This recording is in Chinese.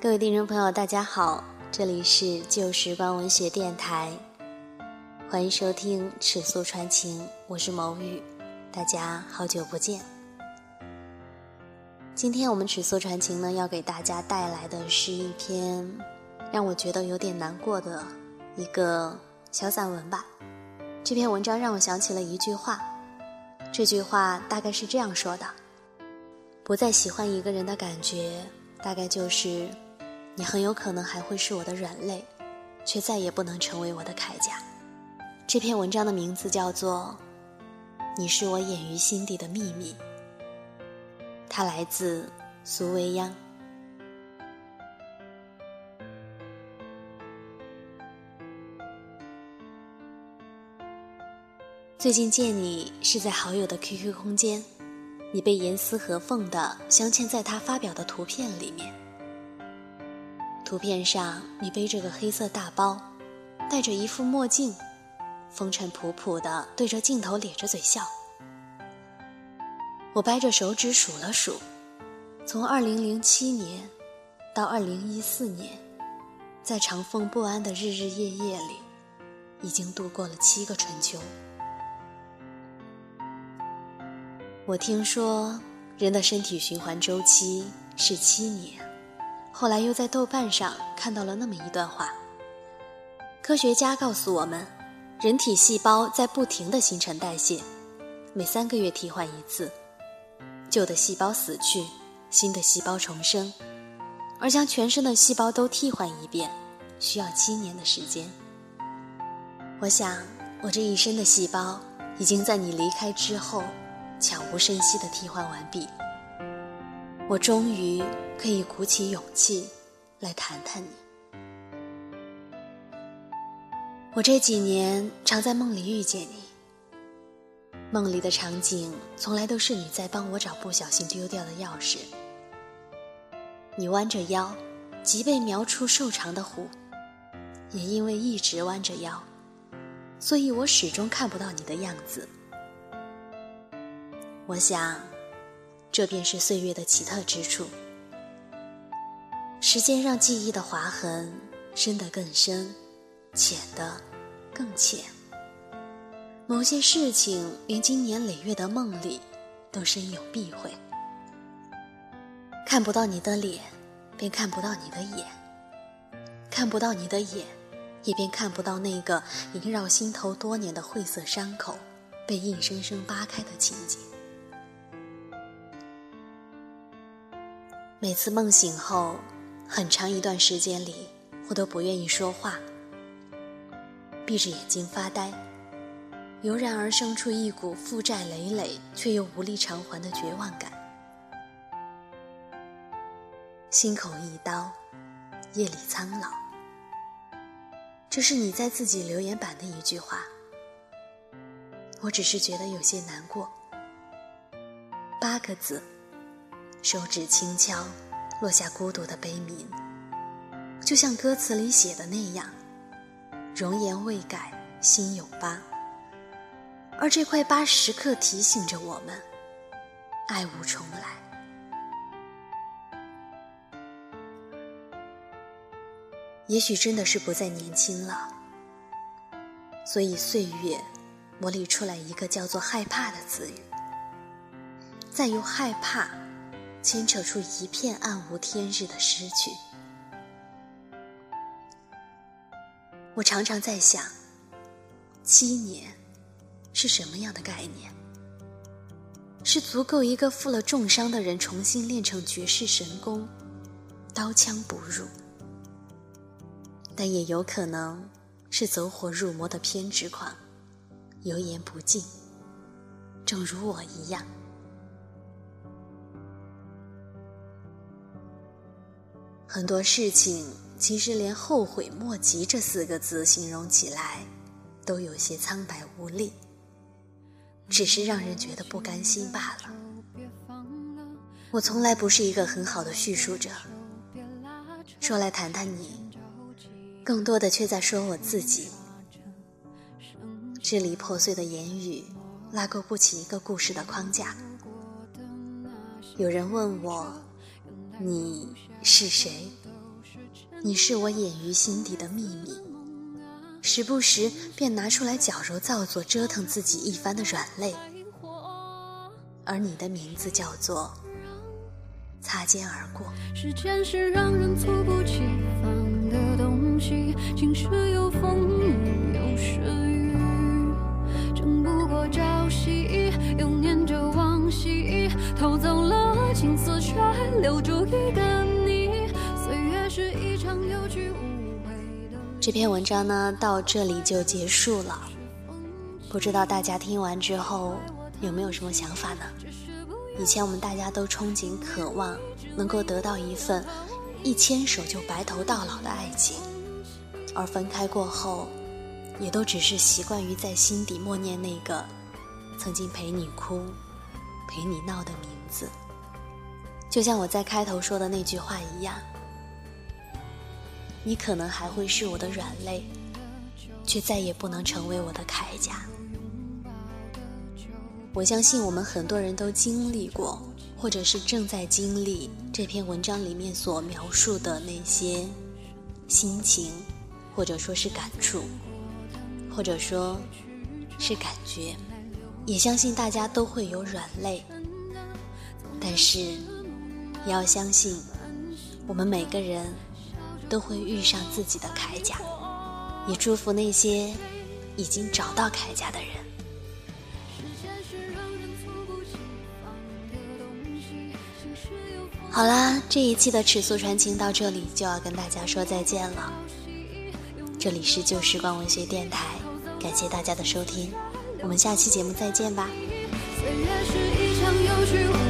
各位听众朋友，大家好，这里是旧时光文学电台，欢迎收听《尺素传情》，我是牟雨，大家好久不见。今天我们《尺素传情》呢，要给大家带来的是一篇让我觉得有点难过的一个小散文吧。这篇文章让我想起了一句话，这句话大概是这样说的：不再喜欢一个人的感觉，大概就是。你很有可能还会是我的软肋，却再也不能成为我的铠甲。这篇文章的名字叫做《你是我掩于心底的秘密》，它来自苏未央。最近见你是在好友的 QQ 空间，你被严丝合缝的镶嵌在他发表的图片里面。图片上，你背着个黑色大包，戴着一副墨镜，风尘仆仆的对着镜头咧着嘴笑。我掰着手指数了数，从2007年到2014年，在长风不安的日日夜夜里，已经度过了七个春秋。我听说，人的身体循环周期是七年。后来又在豆瓣上看到了那么一段话。科学家告诉我们，人体细胞在不停的新陈代谢，每三个月替换一次，旧的细胞死去，新的细胞重生，而将全身的细胞都替换一遍，需要七年的时间。我想，我这一身的细胞已经在你离开之后，悄无声息地替换完毕。我终于。可以鼓起勇气来谈谈你。我这几年常在梦里遇见你，梦里的场景从来都是你在帮我找不小心丢掉的钥匙。你弯着腰，即被描出瘦长的弧，也因为一直弯着腰，所以我始终看不到你的样子。我想，这便是岁月的奇特之处。时间让记忆的划痕深得更深，浅的更浅。某些事情连经年累月的梦里都深有避讳。看不到你的脸，便看不到你的眼；看不到你的眼，也便看不到那个萦绕心头多年的晦涩伤口被硬生生扒开的情景。每次梦醒后。很长一段时间里，我都不愿意说话，闭着眼睛发呆，油然而生出一股负债累累却又无力偿还的绝望感。心口一刀，夜里苍老。这是你在自己留言板的一句话，我只是觉得有些难过。八个字，手指轻敲。落下孤独的悲鸣，就像歌词里写的那样：“容颜未改，心有疤。”而这块疤时刻提醒着我们，爱无重来。也许真的是不再年轻了，所以岁月磨砺出来一个叫做害怕的词语，再由害怕。牵扯出一片暗无天日的失去。我常常在想，七年是什么样的概念？是足够一个负了重伤的人重新练成绝世神功，刀枪不入；但也有可能是走火入魔的偏执狂，油盐不进，正如我一样。很多事情其实连“后悔莫及”这四个字形容起来，都有些苍白无力，只是让人觉得不甘心罢了。我从来不是一个很好的叙述者，说来谈谈你，更多的却在说我自己。支离破碎的言语，拉勾不起一个故事的框架。有人问我。你是谁？你是我掩于心底的秘密，时不时便拿出来矫揉造作，折腾自己一番的软肋。而你的名字叫做擦肩而过。时间是让人猝不及防的东西，晴时有风，有时雨，争不过朝夕，又念着往昔，偷走了青丝，却留住一个你。岁月是一场有去无回的。这篇文章呢，到这里就结束了。不知道大家听完之后有没有什么想法呢？以前我们大家都憧憬、渴望能够得到一份一牵手就白头到老的爱情，而分开过后，也都只是习惯于在心底默念那个曾经陪你哭、陪你闹的名字。就像我在开头说的那句话一样，你可能还会是我的软肋，却再也不能成为我的铠甲。我相信我们很多人都经历过，或者是正在经历这篇文章里面所描述的那些心情，或者说是感触，或者说是感觉。也相信大家都会有软肋，但是也要相信，我们每个人都会遇上自己的铠甲。也祝福那些已经找到铠甲的人。好啦，这一期的尺素传情到这里就要跟大家说再见了。这里是旧时光文学电台，感谢大家的收听，我们下期节目再见吧。岁月是一场有去无